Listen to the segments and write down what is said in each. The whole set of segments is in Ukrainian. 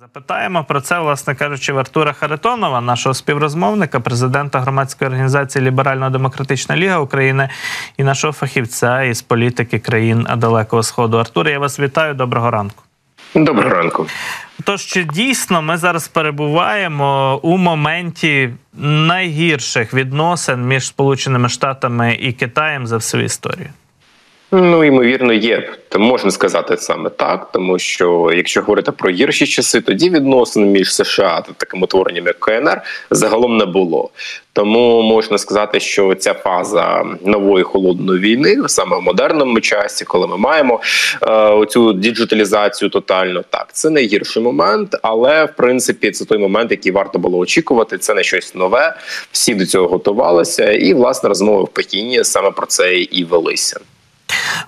Запитаємо про це, власне кажучи, в Артура Харитонова, нашого співрозмовника, президента громадської організації Ліберально-Демократична Ліга України і нашого фахівця із політики країн Далекого Сходу. Артур, я вас вітаю. Доброго ранку. Доброго ранку. Тож чи дійсно ми зараз перебуваємо у моменті найгірших відносин між Сполученими Штатами і Китаєм за всю історію? Ну ймовірно, є можна сказати саме так, тому що якщо говорити про гірші часи, тоді відносин між США та таким утворенням як КНР загалом не було. Тому можна сказати, що ця фаза нової холодної війни, саме в модерному часі, коли ми маємо е, оцю діджиталізацію тотально, так це найгірший момент, але в принципі це той момент, який варто було очікувати. Це не щось нове. Всі до цього готувалися, і власне розмови в Пекіні саме про це і велися.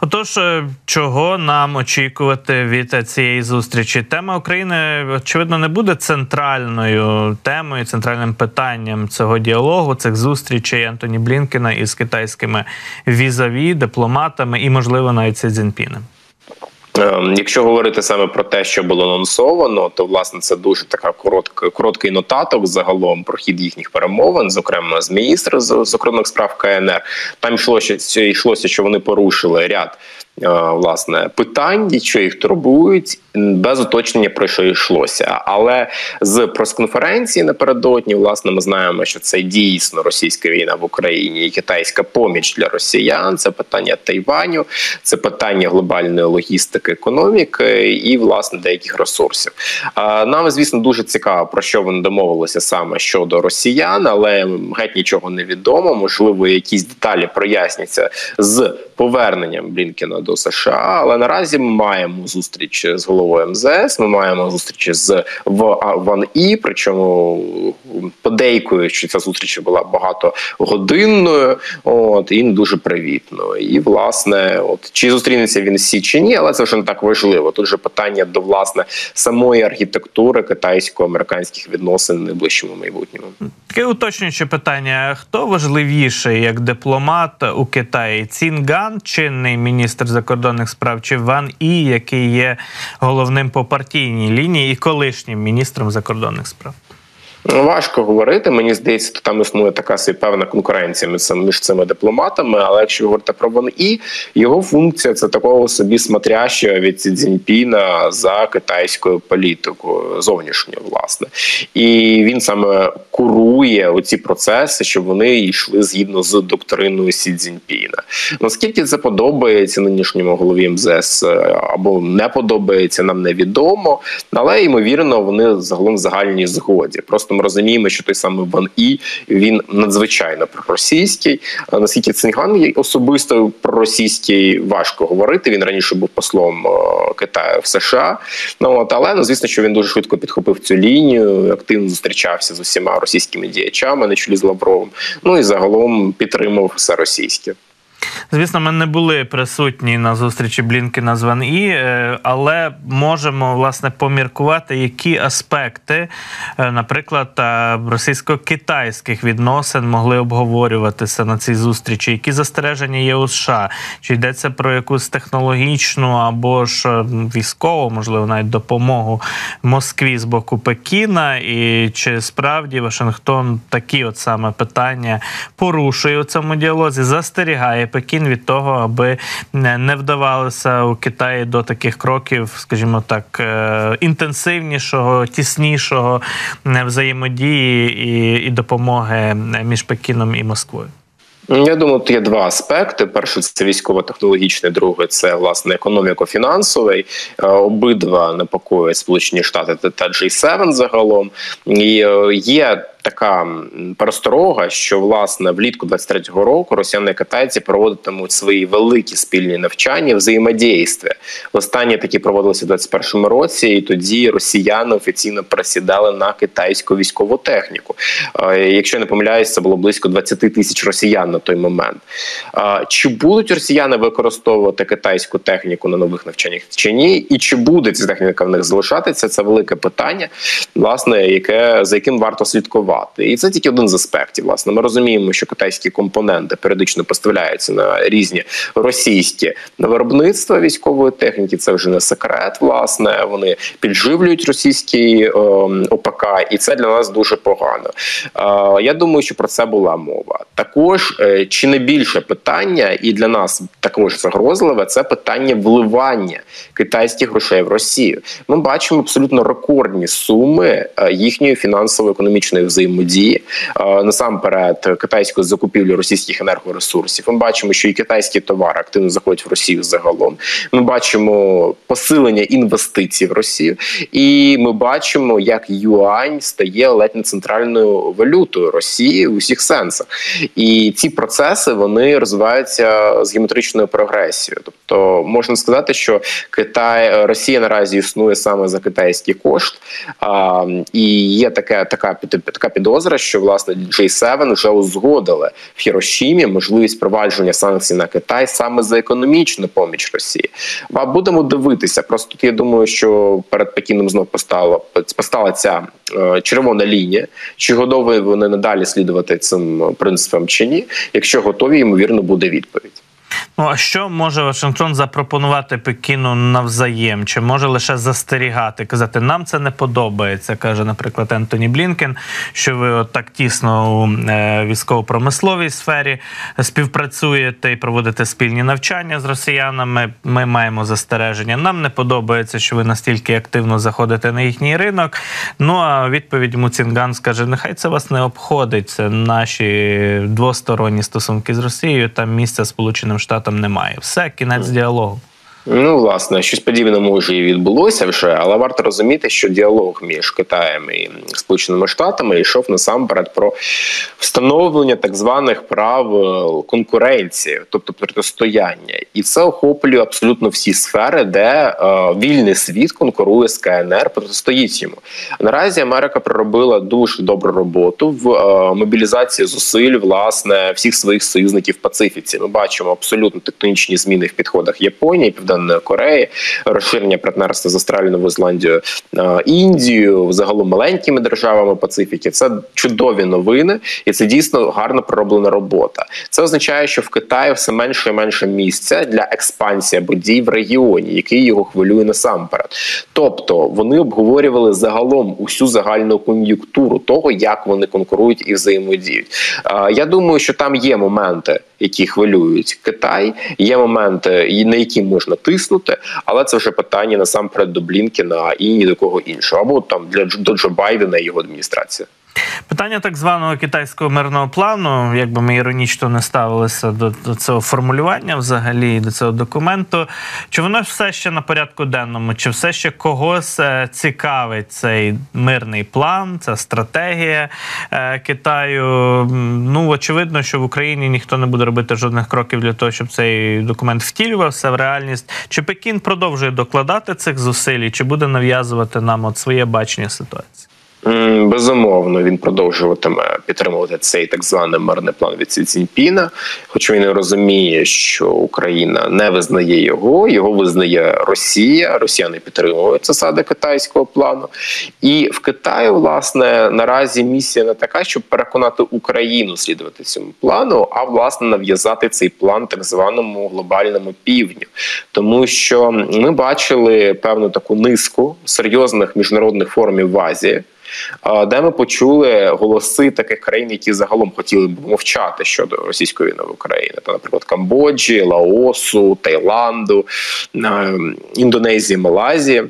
Отож, е, чого нам очікувати від цієї зустрічі? Тема України очевидно не буде центральною темою, центральним питанням цього діалогу, цих зустрічей Антоні Блінкена із китайськими візаві, дипломатами і, можливо, навіть Сі Цзіньпіном. Ем, якщо говорити саме про те, що було анонсовано, то власне це дуже така коротка короткий нотаток загалом про хід їхніх перемовин, зокрема з міністра з закордонних справ КНР. Там йшлося йшлося, що вони порушили ряд власне питань, що їх турбують, без уточнення про що йшлося. Але з прес-конференції напередодні, власне, ми знаємо, що це дійсно російська війна в Україні і китайська поміч для росіян. Це питання Тайваню, це питання глобальної логістики, економіки і власне деяких ресурсів. Нам звісно дуже цікаво про що вони домовилися саме щодо росіян, але геть нічого не відомо. Можливо, якісь деталі проясняться з поверненням Блінкена до США. Але наразі ми маємо зустріч з головою МЗС. Ми маємо зустріч з Ван І. Причому подейкую, що ця зустріч була багатогодинною, от і не дуже привітною. І власне, от чи зустрінеться він всі чи ні, але це вже не так важливо. Тут же питання до власне самої архітектури китайсько-американських відносин в найближчому майбутньому. Таке уточнююче питання: хто важливіший як дипломат у Китаї? Цінган, чинний міністр закордонних справ, чи Ван І, який є головним по партійній лінії і колишнім міністром закордонних справ? Важко говорити. Мені здається, то там існує така собі певна конкуренція між цими дипломатами. Але якщо говорити про Ван І, його функція це такого собі смотрящого від Сі Цзіньпіна за китайською політикою, зовнішньою, власне, і він саме курує оці процеси, щоб вони йшли згідно з доктриною Сі Цзіньпіна. Наскільки це подобається нинішньому голові МЗС або не подобається, нам невідомо, але ймовірно, вони загалом в загальній згоді. Просто ми розуміємо, що той самий Ван І він надзвичайно проросійський. Наскільки Цинган особисто проросійський важко говорити. Він раніше був послом Китаю в США. Ну от але ну, звісно, що він дуже швидко підхопив цю лінію, активно зустрічався з усіма російськими діячами на чолі з Лавровим. Ну і загалом підтримав все російське. Звісно, ми не були присутні на зустрічі Блінкена з Ван І, е, але можемо власне поміркувати, які аспекти, е, наприклад, російсько-китайських відносин могли обговорюватися на цій зустрічі. Які застереження є у США? Чи йдеться про якусь технологічну або ж військову, можливо, навіть допомогу Москві з боку Пекіна? І чи справді Вашингтон такі от саме питання порушує у цьому діалозі? Застерігає Пекін від того, аби не вдавалося у Китаї до таких кроків, скажімо так, е, інтенсивнішого, тіснішого взаємодії і, і допомоги між Пекіном і Москвою. Я думаю, тут є два аспекти: перший це військово-технологічний, другий це власне економіко-фінансовий. Е, обидва непокоїть Сполучені Штати та G7 загалом. І е, є така пересторога, що власне влітку 23-го року росіяни і китайці проводитимуть свої великі спільні навчання взаємодійстві. Останні такі проводилися в 21-му році, і тоді росіяни офіційно пересідали на китайську військову техніку. Якщо не помиляюсь, це було близько 20 тисяч росіян на той момент. Чи будуть росіяни використовувати китайську техніку на нових навчаннях чи ні? І чи буде ця техніка в них залишатися? Це велике питання, власне, яке за яким варто слідкувати впливати, і це тільки один з аспектів. Власне, ми розуміємо, що китайські компоненти періодично поставляються на різні російські виробництва військової техніки. Це вже не секрет. Власне, вони підживлюють російський е, ОПК, і це для нас дуже погано. Е, я думаю, що про це була мова. Також е, чи не більше питання, і для нас також загрозливе це питання вливання китайських грошей в Росію. Ми бачимо абсолютно рекордні суми е, їхньої фінансово-економічної взаємодії. Е, насамперед, китайської закупівлі російських енергоресурсів. Ми бачимо, що і китайські товари активно заходять в Росію загалом. Ми бачимо посилення інвестицій в Росію, і ми бачимо, як юань стає ледь не центральною валютою Росії в усіх сенсах. І ці процеси вони розвиваються з геометричною прогресією. Тобто можна сказати, що Китай Росія наразі існує саме за китайський кошт, а, і є така така така підозра, що власне G7 вже узгодили в Хірошімі можливість провадження санкцій на Китай саме за економічну поміч Росії. А будемо дивитися. Просто я думаю, що перед Пекіном знов постала постала ця е, червона лінія. Чи готові вони надалі слідувати цим принципам чи ні? Якщо готові, ймовірно, буде відповідь. Ну а що може Вашингтон запропонувати Пекіну навзаєм? Чи може лише застерігати? Казати, нам це не подобається, каже, наприклад, Ентоні Блінкен, що ви от так тісно у е, військово-промисловій сфері співпрацюєте і проводите спільні навчання з росіянами. Ми маємо застереження. Нам не подобається, що ви настільки активно заходите на їхній ринок. Ну а відповідь Муцінган скаже: нехай це вас не обходить. Це наші двосторонні стосунки з Росією. Там місця Сполученим Штатам там немає. Все, кінець діалогу. Ну, власне, щось подібне може і відбулося вже, але варто розуміти, що діалог між Китаєм і Сполученими Штатами йшов насамперед про встановлення так званих правил конкуренції, тобто протистояння, і це охоплює абсолютно всі сфери, де е, вільний світ конкурує з КНР, протистоїть йому. Наразі Америка проробила дуже добру роботу в е, мобілізації зусиль власне всіх своїх союзників в Пацифіці. Ми бачимо абсолютно тектонічні зміни в підходах Японії, Південної Кореї, розширення партнерства з Австралією, Новою Зеландією, Індією, загалом маленькими державами Пацифіки. Це чудові новини, і це дійсно гарно пророблена робота. Це означає, що в Китаї все менше і менше місця для експансії або дій в регіоні, який його хвилює насамперед. Тобто вони обговорювали загалом усю загальну кон'юнктуру того, як вони конкурують і взаємодіють. Я думаю, що там є моменти які хвилюють Китай. Є моменти, на які можна тиснути, але це вже питання насамперед до Блінкена і до кого іншого, або там для до Джо Байдена і його адміністрації. Питання так званого китайського мирного плану, якби ми іронічно не ставилися до, до цього формулювання, взагалі до цього документу, чи воно все ще на порядку денному, чи все ще когось е, цікавить цей мирний план, ця стратегія е, Китаю? Ну очевидно, що в Україні ніхто не буде робити жодних кроків для того, щоб цей документ втілювався в реальність. Чи Пекін продовжує докладати цих зусиль, чи буде нав'язувати нам от своє бачення ситуації? Безумовно, він продовжуватиме підтримувати цей так званий мирний план від Сі Цзіньпіна, Хоча він розуміє, що Україна не визнає його, його визнає Росія. Росіяни підтримують засади китайського плану. І в Китаї, власне, наразі місія не така, щоб переконати Україну слідувати цьому плану, а власне нав'язати цей план так званому глобальному півдню, тому що ми бачили певну таку низку серйозних міжнародних форумів в Азії де ми почули голоси таких країн, які загалом хотіли б мовчати щодо російської війни в Україні, та, наприклад, Камбоджі, Лаосу, Таїланду, е, Індонезії, Малайзії,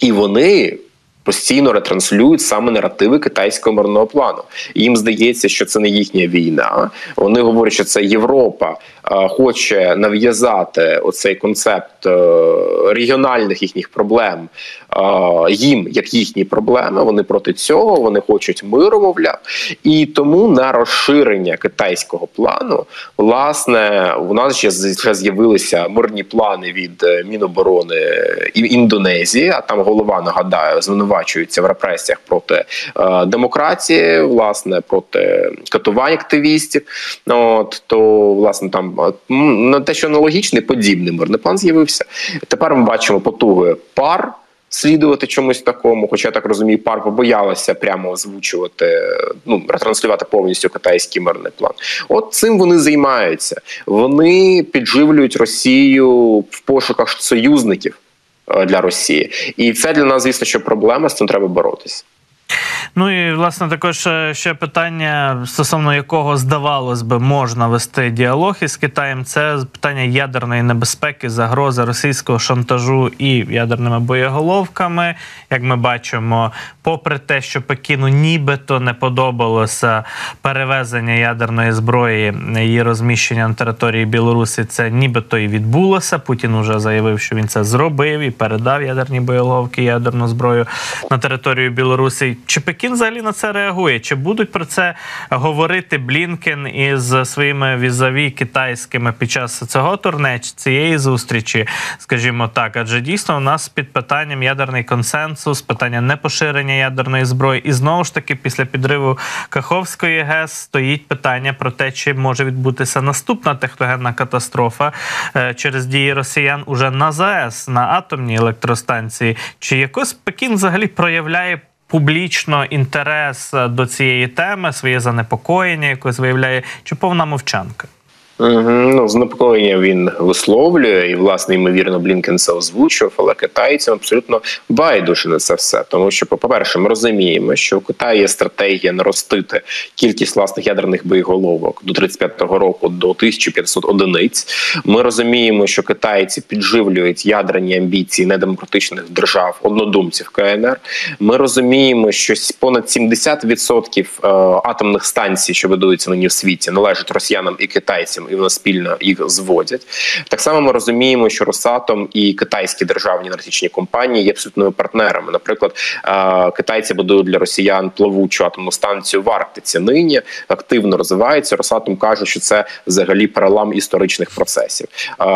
і вони. Постійно ретранслюють саме наративи китайського мирного плану. Їм здається, що це не їхня війна. Вони говорять, що це Європа хоче нав'язати оцей концепт е, регіональних їхніх проблем їм як їхні проблеми. Вони проти цього, вони хочуть миру, мовляв, і тому на розширення китайського плану, власне, у нас ще з'явилися мирні плани від е, Міноборони Індонезії. А там голова нагадаю звинувачується в репресіях проти е, демократії, власне, проти катувань активістів. От то власне там на те, що аналогічний, подібний мирний план з'явився. Тепер ми бачимо потуги пар. слідувати чомусь такому. Хоча я так розумію, пар побоялася прямо озвучувати, ну ретранслювати повністю китайський мирний план. От цим вони займаються. Вони підживлюють Росію в пошуках союзників е, для Росії, і це для нас, звісно, що проблема з цим треба боротися. Ну і власне також е, ще питання, стосовно якого здавалось би можна вести діалог із Китаєм, це питання ядерної небезпеки, загрози російського шантажу і ядерними боєголовками. Як ми бачимо, попри те, що Пекіну нібито не подобалося перевезення ядерної зброї, її розміщення на території Білорусі, це нібито і відбулося. Путін уже заявив, що він це зробив і передав ядерні боєголовки, ядерну зброю на територію Білорусі. Чи Пекін взагалі на це реагує? Чи будуть про це говорити Блінкен із своїми візаві китайськими під час цього турне цієї зустрічі, скажімо так? Адже дійсно у нас під питанням ядерний консенсус, питання непоширення ядерної зброї, і знову ж таки, після підриву Каховської ГЕС стоїть питання про те, чи може відбутися наступна техногенна катастрофа е, через дії росіян уже на ЗАЕС на атомній електростанції. Чи якось Пекін взагалі проявляє? Публічно інтерес е, до цієї теми, своє занепокоєння, якось виявляє, чи повна мовчанка? Ну, занепокоєння він висловлює, і власне ймовірно Блінкен це озвучував, але китайцям абсолютно байдуже на це все. Тому що, по перше, ми розуміємо, що у Китаї є стратегія наростити кількість власних ядерних боєголовок до 35-го року до 1500 одиниць. Ми розуміємо, що китайці підживлюють ядерні амбіції недемократичних держав, однодумців КНР. Ми розуміємо, що понад 70% е, атомних станцій, що ведуться нині в світі, належать росіянам і китайцям і вони спільно їх зводять. Так само ми розуміємо, що Росатом і китайські державні енергетичні компанії є абсолютними партнерами. Наприклад, китайці будують для росіян плавучу атомну станцію в Арктиці. Нині активно розвивається. Росатом каже, що це взагалі перелам історичних процесів.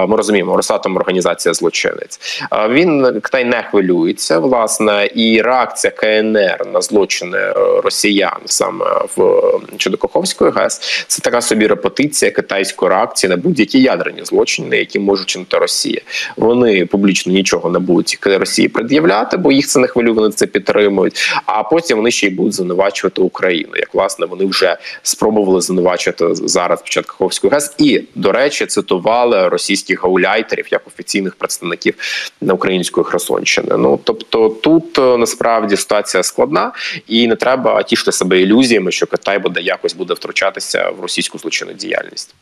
Ми розуміємо, Росатом організація злочинець. Він Китай не хвилюється, власне, і реакція КНР на злочини е, росіян саме в щодо Каховської ГЕС це така собі репетиція китайської швидко реакції на будь-які ядерні злочини, які можуть чинити Росія. Вони публічно нічого не будуть Росії пред'являти, бо їх це не хвилює, вони це підтримують. А потім вони ще й будуть звинувачувати Україну. Як власне вони вже спробували звинувачувати зараз під час ГЕС, і до речі, цитували російських гауляйтерів як офіційних представників на української Херсонщини. Ну тобто, тут е, насправді ситуація складна, і не треба тішити себе ілюзіями, що Китай буде якось буде втручатися в російську злочинну діяльність.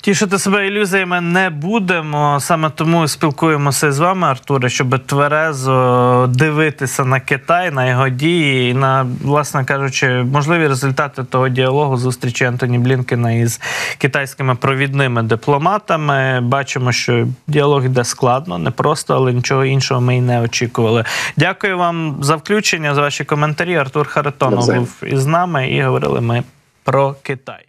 Тішити себе ілюзіями не будемо. Саме тому спілкуємося з вами, Артуре, щоб тверезо дивитися на Китай, на його дії і на, власне кажучи, можливі результати того діалогу зустрічі Антоні Блінкена із китайськими провідними дипломатами. Бачимо, що діалог йде складно, не просто, але нічого іншого ми й не очікували. Дякую вам за включення за ваші коментарі. Артур Харитонов був із нами і говорили ми про Китай.